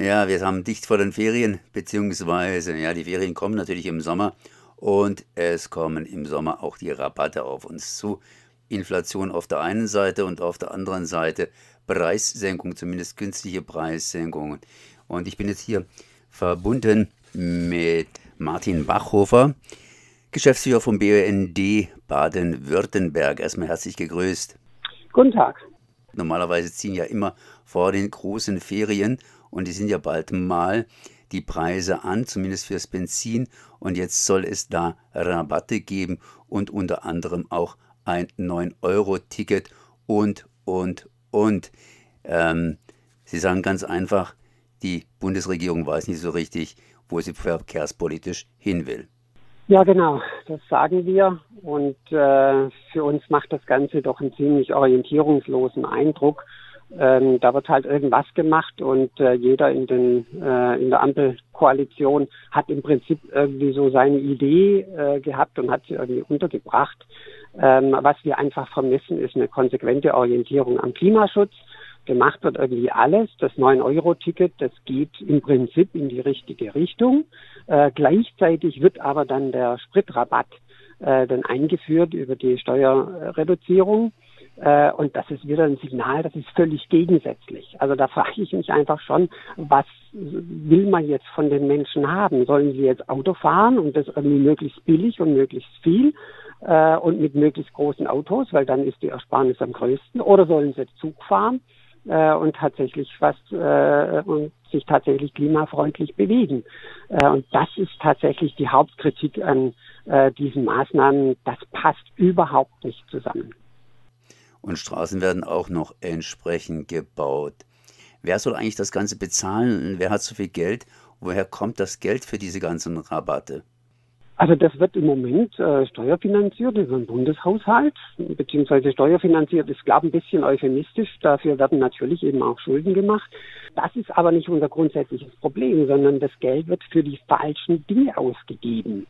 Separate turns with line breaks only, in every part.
Ja, wir haben dicht vor den Ferien, beziehungsweise, ja, die Ferien kommen natürlich im Sommer und es kommen im Sommer auch die Rabatte auf uns zu. Inflation auf der einen Seite und auf der anderen Seite Preissenkung, zumindest günstige Preissenkungen. Und ich bin jetzt hier verbunden mit Martin Bachhofer, Geschäftsführer vom BUND Baden-Württemberg. Erstmal herzlich gegrüßt.
Guten Tag.
Normalerweise ziehen ja immer vor den großen Ferien und die sind ja bald mal die Preise an, zumindest fürs Benzin. Und jetzt soll es da Rabatte geben und unter anderem auch ein 9-Euro-Ticket und, und, und. Ähm, Sie sagen ganz einfach, die Bundesregierung weiß nicht so richtig, wo sie verkehrspolitisch hin will.
Ja, genau, das sagen wir. Und äh, für uns macht das Ganze doch einen ziemlich orientierungslosen Eindruck. Ähm, da wird halt irgendwas gemacht und äh, jeder in, den, äh, in der Ampelkoalition hat im Prinzip irgendwie so seine Idee äh, gehabt und hat sie irgendwie untergebracht. Ähm, was wir einfach vermissen, ist eine konsequente Orientierung am Klimaschutz. Gemacht wird irgendwie alles. Das 9-Euro-Ticket, das geht im Prinzip in die richtige Richtung. Äh, gleichzeitig wird aber dann der Spritrabatt äh, dann eingeführt über die Steuerreduzierung. Äh, und das ist wieder ein Signal, das ist völlig gegensätzlich. Also da frage ich mich einfach schon, was will man jetzt von den Menschen haben? Sollen sie jetzt Auto fahren und das irgendwie möglichst billig und möglichst viel äh, und mit möglichst großen Autos, weil dann ist die Ersparnis am größten? Oder sollen sie Zug fahren? Äh, und tatsächlich was äh, und sich tatsächlich klimafreundlich bewegen. Äh, und das ist tatsächlich die Hauptkritik an äh, diesen Maßnahmen. Das passt überhaupt nicht zusammen
und Straßen werden auch noch entsprechend gebaut. Wer soll eigentlich das Ganze bezahlen? Wer hat so viel Geld? Woher kommt das Geld für diese ganzen Rabatte?
Also das wird im Moment äh, steuerfinanziert über den Bundeshaushalt, beziehungsweise steuerfinanziert ist, glaube ich, ein bisschen euphemistisch. Dafür werden natürlich eben auch Schulden gemacht. Das ist aber nicht unser grundsätzliches Problem, sondern das Geld wird für die falschen Dinge ausgegeben.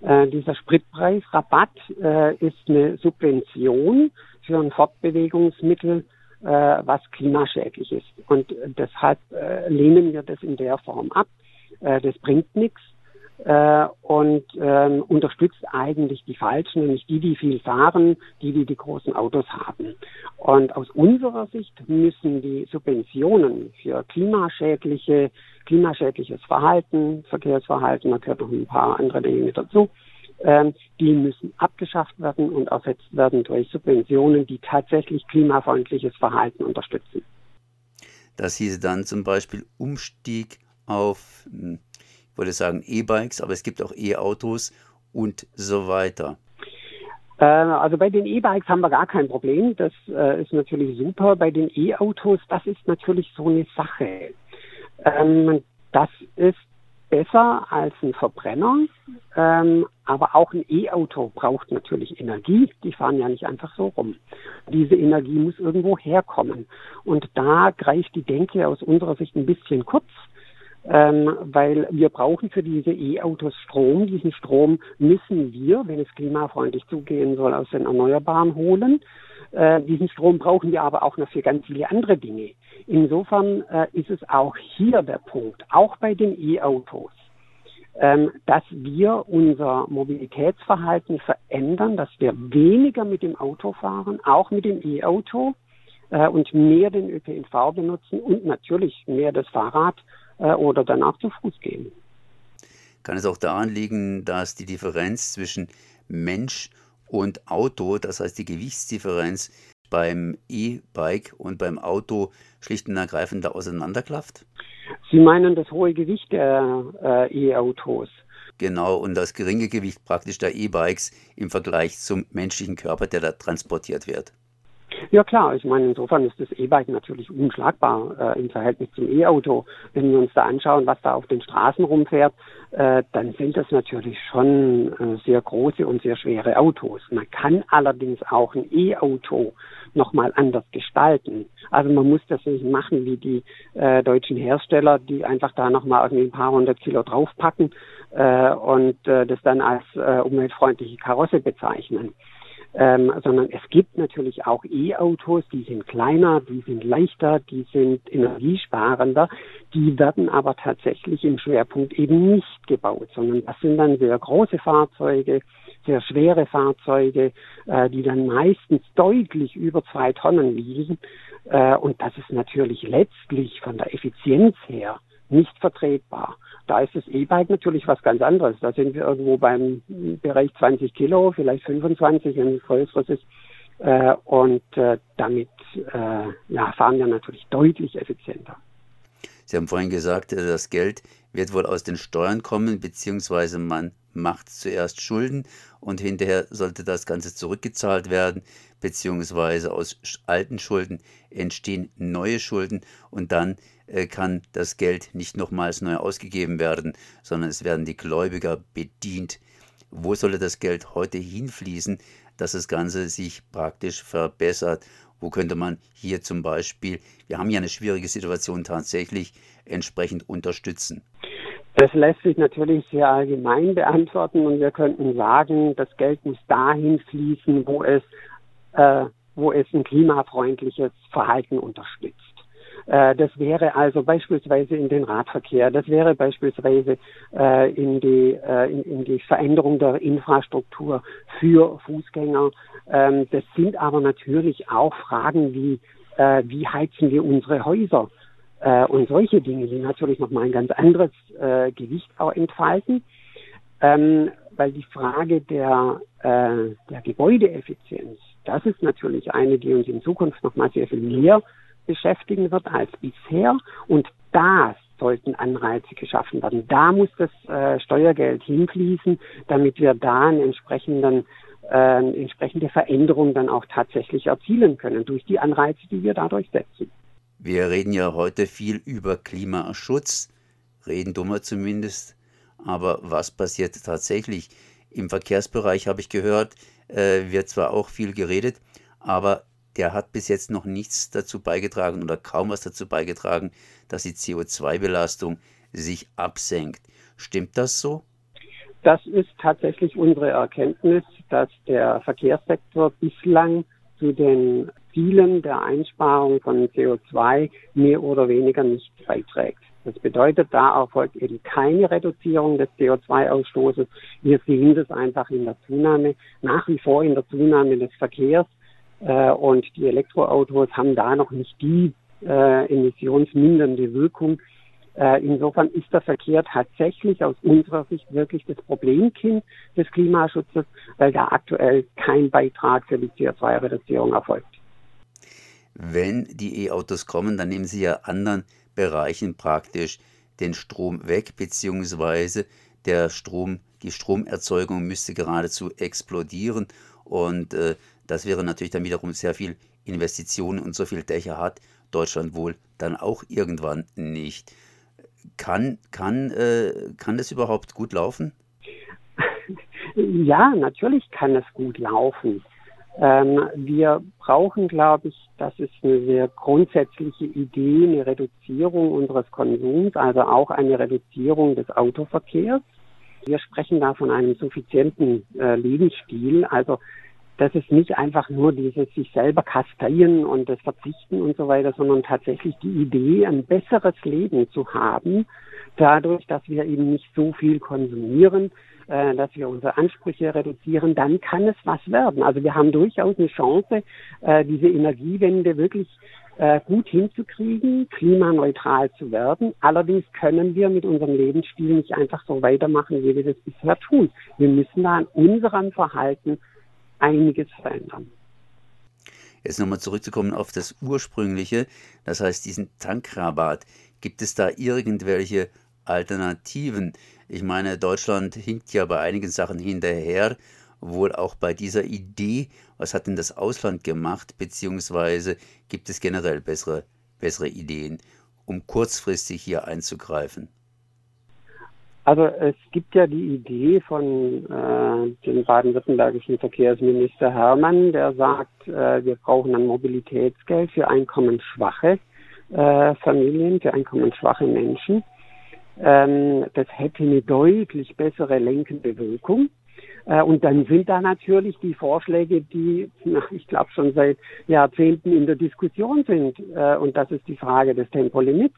Äh, dieser Spritpreisrabatt äh, ist eine Subvention für ein Fortbewegungsmittel, äh, was klimaschädlich ist. Und deshalb äh, lehnen wir das in der Form ab. Äh, das bringt nichts äh, und ähm, unterstützt eigentlich die Falschen, nämlich die, die viel fahren, die, die die großen Autos haben. Und aus unserer Sicht müssen die Subventionen für klimaschädliche, klimaschädliches Verhalten, Verkehrsverhalten, da gehört noch ein paar andere Dinge mit dazu, die müssen abgeschafft werden und ersetzt werden durch Subventionen, die tatsächlich klimafreundliches Verhalten unterstützen.
Das hieße dann zum Beispiel Umstieg auf, hm, ich wollte sagen E-Bikes, aber es gibt auch E-Autos und so weiter.
Äh, also bei den E-Bikes haben wir gar kein Problem. Das äh, ist natürlich super. Bei den E-Autos, das ist natürlich so eine Sache. Ähm, das ist besser als ein Verbrenner, ähm, aber auch ein E-Auto braucht natürlich Energie. Die fahren ja nicht einfach so rum. Diese Energie muss irgendwo herkommen. Und da greift die Denke aus unserer Sicht ein bisschen kurz. Ähm, weil wir brauchen für diese E-Autos Strom. Diesen Strom müssen wir, wenn es klimafreundlich zugehen soll, aus den Erneuerbaren holen. Äh, diesen Strom brauchen wir aber auch noch für ganz viele andere Dinge. Insofern äh, ist es auch hier der Punkt, auch bei den E-Autos, dass wir unser Mobilitätsverhalten verändern, dass wir weniger mit dem Auto fahren, auch mit dem E-Auto äh, und mehr den ÖPNV benutzen und natürlich mehr das Fahrrad äh, oder dann auch zu Fuß gehen.
Kann es auch daran liegen, dass die Differenz zwischen Mensch und Auto, das heißt die Gewichtsdifferenz beim E-Bike und beim Auto schlicht und ergreifend auseinanderklafft?
Sie meinen das hohe Gewicht der äh, E-Autos?
Genau, und das geringe Gewicht praktisch der E-Bikes im Vergleich zum menschlichen Körper, der da transportiert wird.
Ja klar, ich meine, insofern ist das E-Bike natürlich unschlagbar äh, im Verhältnis zum E-Auto. Wenn wir uns da anschauen, was da auf den Straßen rumfährt, äh, dann sind das natürlich schon äh, sehr große und sehr schwere Autos. Man kann allerdings auch ein E-Auto nochmal anders gestalten. Also man muss das nicht machen wie die äh, deutschen Hersteller, die einfach da nochmal irgendwie ein paar hundert Kilo draufpacken äh, und äh, das dann als äh, umweltfreundliche Karosse bezeichnen. Ähm, sondern es gibt natürlich auch E-Autos, die sind kleiner, die sind leichter, die sind energiesparender, die werden aber tatsächlich im Schwerpunkt eben nicht gebaut, sondern das sind dann sehr große Fahrzeuge, sehr schwere Fahrzeuge, äh, die dann meistens deutlich über zwei Tonnen wiegen. Äh, und das ist natürlich letztlich von der Effizienz her nicht vertretbar. Da ist das E-Bike natürlich was ganz anderes. Da sind wir irgendwo beim Bereich 20 Kilo, vielleicht 25, wenn es größeres ist. Äh, und äh, damit äh, ja, fahren wir natürlich deutlich effizienter.
Sie haben vorhin gesagt, äh, das Geld wird wohl aus den Steuern kommen, beziehungsweise man macht zuerst Schulden und hinterher sollte das Ganze zurückgezahlt werden, beziehungsweise aus alten Schulden entstehen neue Schulden und dann äh, kann das Geld nicht nochmals neu ausgegeben werden, sondern es werden die Gläubiger bedient. Wo solle das Geld heute hinfließen, dass das Ganze sich praktisch verbessert? Wo könnte man hier zum Beispiel, wir haben ja eine schwierige Situation tatsächlich, entsprechend unterstützen?
Das lässt sich natürlich sehr allgemein beantworten und wir könnten sagen, das Geld muss dahin fließen, wo es, äh, wo es ein klimafreundliches Verhalten unterstützt. Äh, das wäre also beispielsweise in den Radverkehr, das wäre beispielsweise äh, in, die, äh, in, die Veränderung der Infrastruktur für Fußgänger. Ähm, das sind aber natürlich auch Fragen wie, wie heizen wir unsere Häuser? Und solche Dinge, die natürlich nochmal ein ganz anderes Gewicht auch entfalten. Ähm, weil die Frage der, der Gebäudeeffizienz, das ist natürlich eine, die uns in Zukunft nochmal sehr viel mehr beschäftigen wird als bisher. Und da sollten Anreize geschaffen werden. Da muss das äh, Steuergeld hinfließen, damit wir da einen entsprechenden äh, entsprechende Veränderung dann auch tatsächlich erzielen können durch die Anreize, die wir dadurch setzen.
Wir reden ja heute viel über Klimaschutz, reden dummer zumindest. Aber was passiert tatsächlich? Im Verkehrsbereich habe ich gehört, äh, wird zwar auch viel geredet, aber der hat bis jetzt noch nichts dazu beigetragen oder kaum was dazu beigetragen, dass die CO2-Belastung sich absenkt. Stimmt das so?
Das ist tatsächlich unsere Erkenntnis, dass der Verkehrssektor bislang zu den Zielen der Einsparung von CO2 mehr oder weniger nicht beiträgt. Das bedeutet, da erfolgt eben keine Reduzierung des CO2-Ausstoßes. Wir sehen das einfach in der Zunahme, nach wie vor in der Zunahme des Verkehrs äh, und die Elektroautos haben da noch nicht die äh, emissionsmindernde Wirkung. Äh, insofern ist der Verkehr tatsächlich aus unserer Sicht wirklich das Problemkind des Klimaschutzes, weil da aktuell kein Beitrag für die CO2-Reduzierung erfolgt.
Wenn die E-Autos kommen, dann nehmen sie ja anderen Bereichen praktisch den Strom weg, beziehungsweise der Strom, die Stromerzeugung müsste geradezu explodieren und äh, das wäre natürlich dann wiederum sehr viel Investitionen und so viel Dächer hat Deutschland wohl dann auch irgendwann nicht. Kann, kann, äh, kann das überhaupt gut laufen?
Ja, natürlich kann es gut laufen. Ähm, wir brauchen, glaube ich, das ist eine sehr grundsätzliche Idee, eine Reduzierung unseres Konsums, also auch eine Reduzierung des Autoverkehrs. Wir sprechen da von einem suffizienten äh, Lebensstil, also das ist nicht einfach nur dieses sich selber kasteien und das Verzichten und so weiter, sondern tatsächlich die Idee, ein besseres Leben zu haben, dadurch, dass wir eben nicht so viel konsumieren, äh, dass wir unsere Ansprüche reduzieren, dann kann es was werden. Also wir haben durchaus eine Chance, äh, diese Energiewende wirklich äh, gut hinzukriegen, klimaneutral zu werden. Allerdings können wir mit unserem Lebensstil nicht einfach so weitermachen, wie wir das bisher tun. Wir müssen da an unserem Verhalten einiges verändern.
Jetzt nochmal zurückzukommen auf das ursprüngliche, das heißt diesen Tankrabatt. Gibt es da irgendwelche Alternativen? Ich meine, Deutschland hinkt ja bei einigen Sachen hinterher, wohl auch bei dieser Idee. Was hat denn das Ausland gemacht, beziehungsweise gibt es generell bessere, bessere Ideen, um kurzfristig hier einzugreifen?
Also es gibt ja die Idee von äh, dem baden-württembergischen Verkehrsminister Hermann, der sagt, äh, wir brauchen ein Mobilitätsgeld für einkommensschwache äh, Familien, für einkommensschwache Menschen. Ähm, das hätte eine deutlich bessere lenkende Wirkung. Äh, und dann sind da natürlich die Vorschläge, die, ich glaube, schon seit Jahrzehnten in der Diskussion sind. Äh, und das ist die Frage des Tempolimits.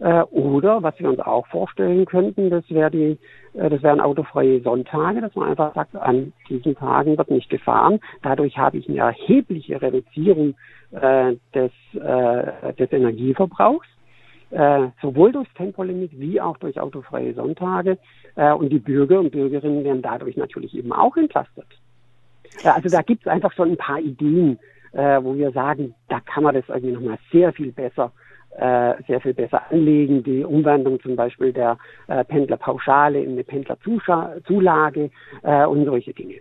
Äh, oder was wir uns auch vorstellen könnten, das wäre die, das wären autofreie Sonntage, dass man einfach sagt, an diesen Tagen wird nicht gefahren. Dadurch habe ich eine erhebliche Reduzierung des, des Energieverbrauchs äh, sowohl durchs Tempolimit wie auch durch autofreie Sonntage. Äh, und die Bürger und Bürgerinnen werden dadurch natürlich eben auch entlastet. Äh, also da gibt es einfach schon ein paar Ideen, äh, wo wir sagen, da kann man das irgendwie nochmal sehr viel besser äh, sehr viel besser anlegen. Die Umwandlung zum Beispiel der Pendlerpauschale in eine Pendlerzulage und solche Dinge.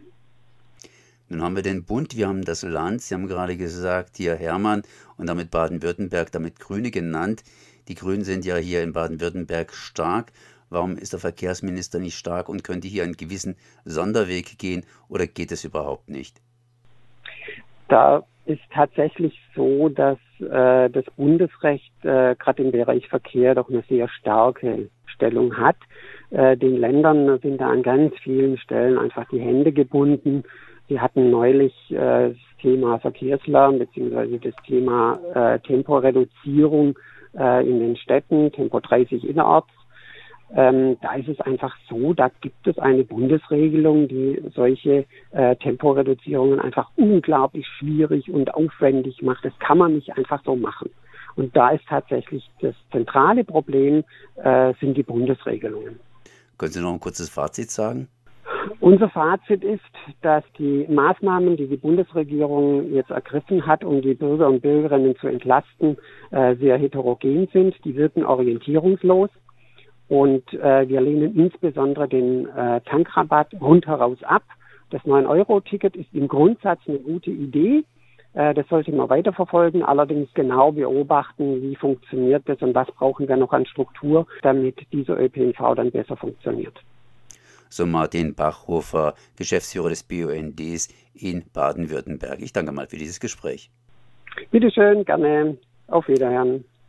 Nun haben wir den Bund, wir haben das Land, Sie haben gerade gesagt, hier Hermann und damit Baden-Württemberg, damit Grüne genannt. Die Grünen sind ja hier in Baden-Württemberg stark. Warum ist der Verkehrsminister nicht stark und könnte hier einen gewissen Sonderweg gehen oder geht es überhaupt nicht?
Da ist tatsächlich so, dass äh, das Bundesrecht äh, gerade im Bereich Verkehr doch eine sehr starke Stellung hat. Äh, den Ländern sind da an ganz vielen Stellen einfach die Hände gebunden. Sie hatten neulich äh, das Thema Verkehrslärm beziehungsweise das Thema äh, Temporeduzierung äh, in den Städten, Tempo 30 innerorts. Ähm, da ist es einfach so, da gibt es eine Bundesregelung, die solche äh, Temporeduzierungen einfach unglaublich schwierig und aufwendig macht. Das kann man nicht einfach so machen. Und da ist tatsächlich das zentrale Problem, äh, sind die Bundesregelungen.
Können Sie noch ein kurzes Fazit sagen?
Unser Fazit ist, dass die Maßnahmen, die die Bundesregierung jetzt ergriffen hat, um die Bürger und Bürgerinnen zu entlasten, äh, sehr heterogen sind. Die wirken orientierungslos. Und äh, wir lehnen insbesondere den äh, Tankrabatt rundheraus ab. Das 9-Euro-Ticket ist im Grundsatz eine gute Idee. Das sollte man weiterverfolgen, allerdings genau beobachten, wie funktioniert das und was brauchen wir noch an Struktur, damit dieser ÖPNV dann besser funktioniert
so Martin Bachhofer, Geschäftsführer des BUNDs in Baden-Württemberg. Ich danke mal für dieses Gespräch.
Bitte schön, gerne. Auf Wiederhören.